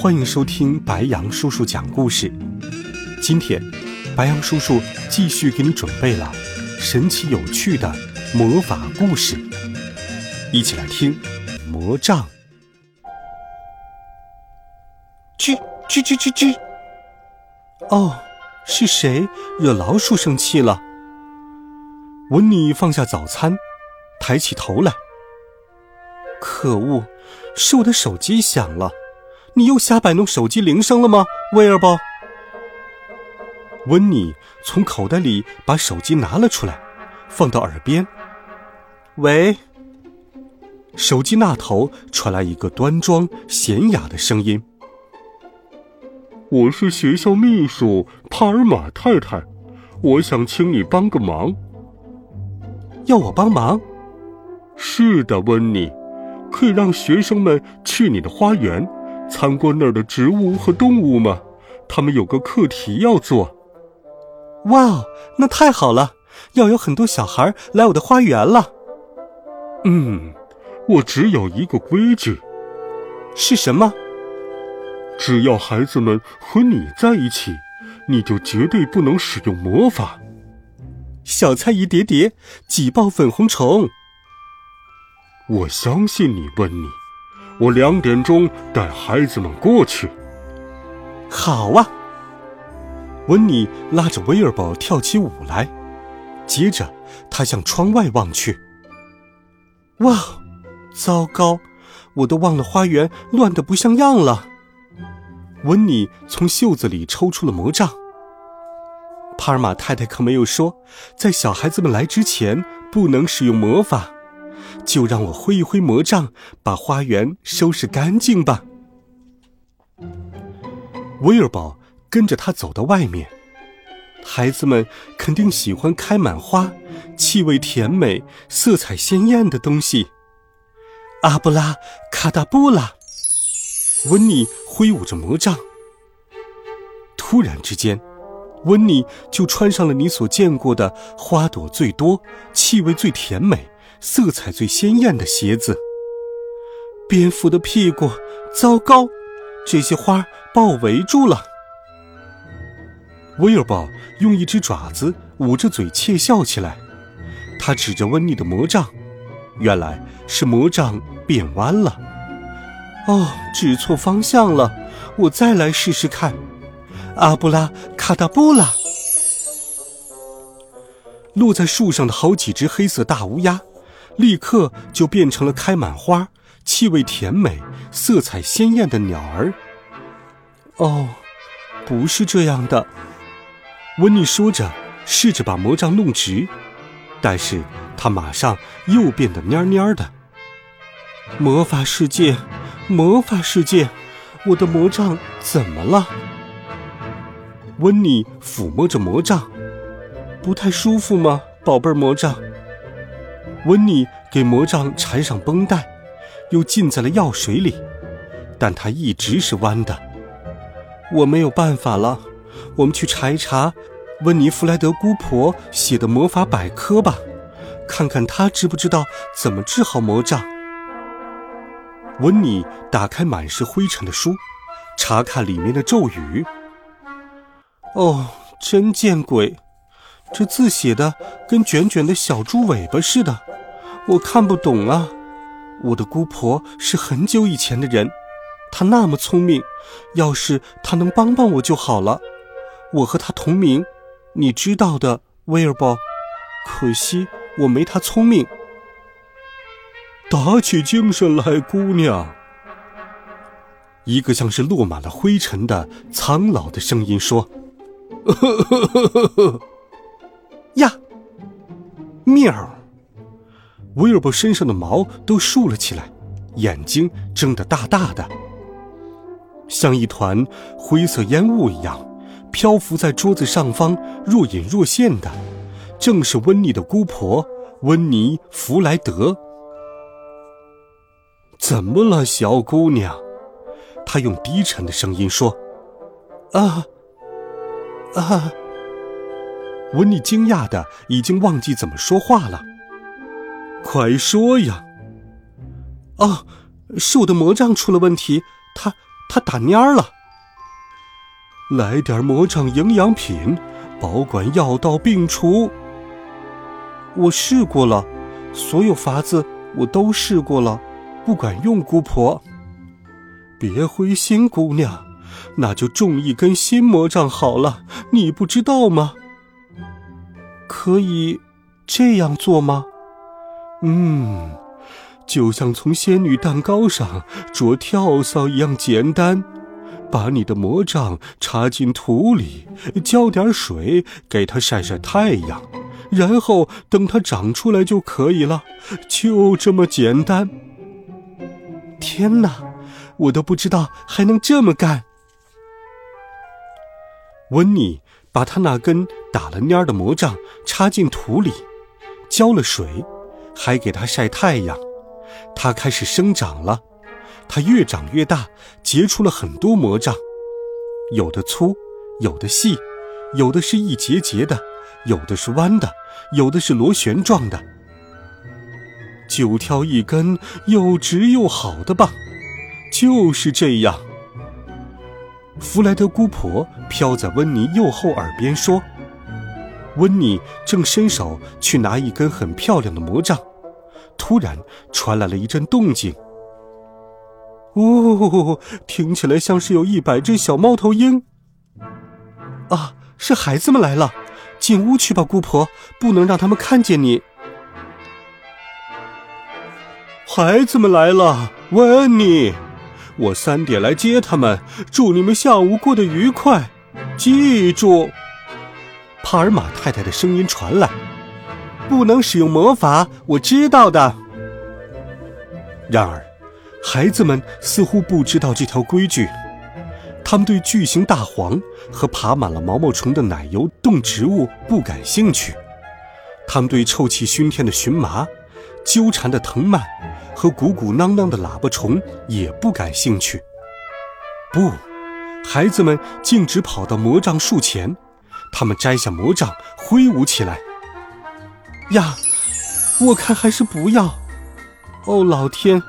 欢迎收听白羊叔叔讲故事。今天，白羊叔叔继续给你准备了神奇有趣的魔法故事，一起来听魔杖。吱吱吱吱吱。哦，是谁惹老鼠生气了？温妮放下早餐，抬起头来。可恶，是我的手机响了。你又瞎摆弄手机铃声了吗，威尔伯？温妮从口袋里把手机拿了出来，放到耳边。喂。手机那头传来一个端庄娴雅的声音：“我是学校秘书帕尔玛太太，我想请你帮个忙。”要我帮忙？是的，温妮，可以让学生们去你的花园。参观那儿的植物和动物吗？他们有个课题要做。哇，那太好了！要有很多小孩来我的花园了。嗯，我只有一个规矩。是什么？只要孩子们和你在一起，你就绝对不能使用魔法。小菜一碟碟，挤爆粉红虫。我相信你，温妮。我两点钟带孩子们过去。好啊！温妮拉着威尔伯跳起舞来，接着他向窗外望去。哇，糟糕！我都忘了花园乱得不像样了。温妮从袖子里抽出了魔杖。帕尔玛太太可没有说，在小孩子们来之前不能使用魔法。就让我挥一挥魔杖，把花园收拾干净吧。威尔宝跟着他走到外面，孩子们肯定喜欢开满花、气味甜美、色彩鲜艳的东西。阿布拉卡达布拉，温妮挥舞着魔杖。突然之间，温妮就穿上了你所见过的花朵最多、气味最甜美。色彩最鲜艳的鞋子。蝙蝠的屁股，糟糕！这些花把我围住了。威尔伯用一只爪子捂着嘴窃笑起来，他指着温妮的魔杖，原来是魔杖变弯了。哦，指错方向了，我再来试试看。阿布拉卡达布拉！落在树上的好几只黑色大乌鸦。立刻就变成了开满花、气味甜美、色彩鲜艳的鸟儿。哦，不是这样的，温妮说着，试着把魔杖弄直，但是他马上又变得蔫蔫的。魔法世界，魔法世界，我的魔杖怎么了？温妮抚摸着魔杖，不太舒服吗，宝贝儿魔杖？温妮给魔杖缠上绷带，又浸在了药水里，但它一直是弯的。我没有办法了，我们去查一查温妮弗莱德姑婆写的魔法百科吧，看看她知不知道怎么治好魔杖。温妮打开满是灰尘的书，查看里面的咒语。哦，真见鬼！这字写的跟卷卷的小猪尾巴似的，我看不懂啊！我的姑婆是很久以前的人，她那么聪明，要是她能帮帮我就好了。我和她同名，你知道的，威尔伯。可惜我没她聪明。打起精神来，姑娘。一个像是落满了灰尘的苍老的声音说：“呵呵呵呵呵。”，喵！威尔伯身上的毛都竖了起来，眼睛睁得大大的。像一团灰色烟雾一样，漂浮在桌子上方，若隐若现的，正是温妮的姑婆温妮·弗莱德。怎么了，小姑娘？她用低沉的声音说：“啊，啊。”温妮惊讶的已经忘记怎么说话了。快说呀！啊，是我的魔杖出了问题，它它打蔫儿了。来点魔杖营养品，保管药到病除。我试过了，所有法子我都试过了，不管用。姑婆，别灰心，姑娘，那就种一根新魔杖好了。你不知道吗？可以这样做吗？嗯，就像从仙女蛋糕上啄跳蚤一样简单。把你的魔杖插进土里，浇点水，给它晒晒太阳，然后等它长出来就可以了。就这么简单。天哪，我都不知道还能这么干。温妮把他那根打了蔫的魔杖插进土里，浇了水。还给它晒太阳，它开始生长了。它越长越大，结出了很多魔杖，有的粗，有的细，有的是一节节的，有的是弯的，有的是螺旋状的。就挑一根又直又好的吧，就是这样。弗莱德姑婆飘在温妮右后耳边说。温妮正伸手去拿一根很漂亮的魔杖，突然传来了一阵动静。哦，听起来像是有一百只小猫头鹰。啊，是孩子们来了，进屋去吧，姑婆，不能让他们看见你。孩子们来了，温妮，我三点来接他们，祝你们下午过得愉快，记住。帕尔玛太太的声音传来：“不能使用魔法，我知道的。”然而，孩子们似乎不知道这条规矩。他们对巨型大黄和爬满了毛毛虫的奶油动植物不感兴趣。他们对臭气熏天的荨麻、纠缠的藤蔓和鼓鼓囊囊的喇叭虫也不感兴趣。不，孩子们径直跑到魔杖树前。他们摘下魔杖，挥舞起来。呀，我看还是不要。哦，老天，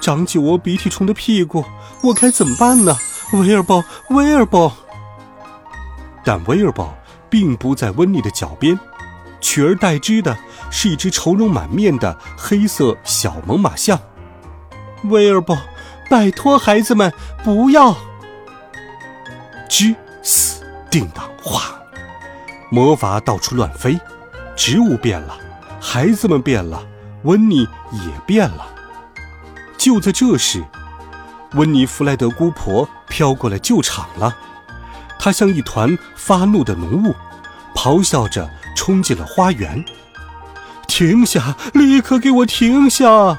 长酒窝鼻涕虫的屁股，我该怎么办呢？威尔伯，威尔伯。但威尔伯并不在温妮的脚边，取而代之的是一只愁容满面的黑色小猛犸象。威尔伯，拜托孩子们不要。吱，嘶，叮当，哗。魔法到处乱飞，植物变了，孩子们变了，温妮也变了。就在这时，温妮·弗莱德姑婆飘过来救场了。她像一团发怒的浓雾，咆哮着冲进了花园。停下！立刻给我停下！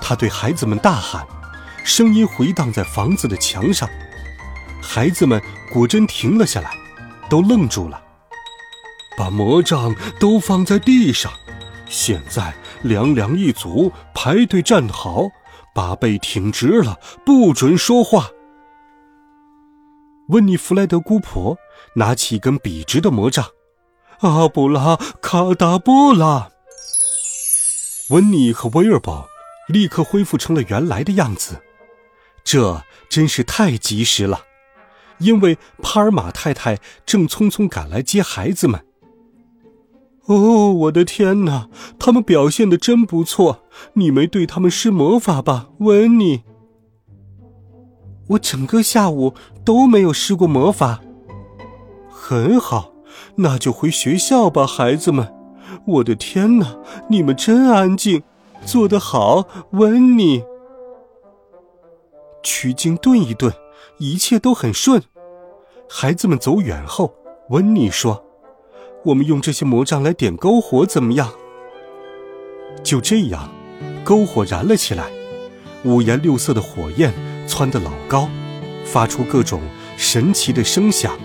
她对孩子们大喊，声音回荡在房子的墙上。孩子们果真停了下来，都愣住了。把魔杖都放在地上，现在两两一组排队站好，把背挺直了，不准说话。温妮·弗莱德姑婆拿起一根笔直的魔杖，阿布拉卡达布拉。温妮和威尔伯立刻恢复成了原来的样子，这真是太及时了，因为帕尔玛太太正匆匆赶来接孩子们。哦，我的天哪！他们表现的真不错。你没对他们施魔法吧，温妮？我整个下午都没有施过魔法。很好，那就回学校吧，孩子们。我的天哪，你们真安静，做得好，温妮。取经顿一顿，一切都很顺。孩子们走远后，温妮说。我们用这些魔杖来点篝火，怎么样？就这样，篝火燃了起来，五颜六色的火焰蹿得老高，发出各种神奇的声响，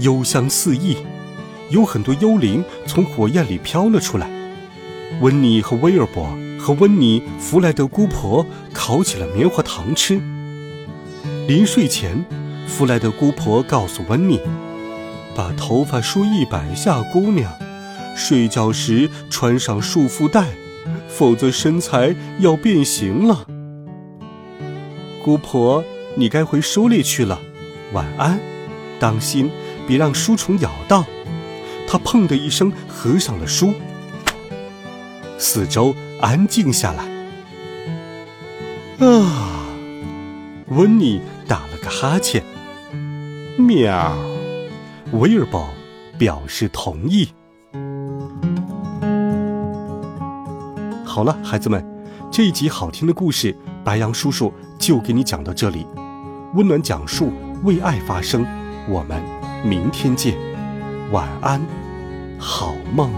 幽香四溢。有很多幽灵从火焰里飘了出来。温妮和威尔伯和温妮、弗莱德姑婆烤起了棉花糖吃。临睡前，弗莱德姑婆告诉温妮：“把头发梳一百下，姑娘。睡觉时穿上束缚带，否则身材要变形了。”姑婆，你该回狩猎去了。晚安，当心，别让书虫咬到。他砰的一声合上了书，四周安静下来。啊，温妮打了个哈欠。喵，威尔伯表示同意。好了，孩子们，这一集好听的故事，白杨叔叔就给你讲到这里。温暖讲述，为爱发声。我们明天见。晚安，好梦。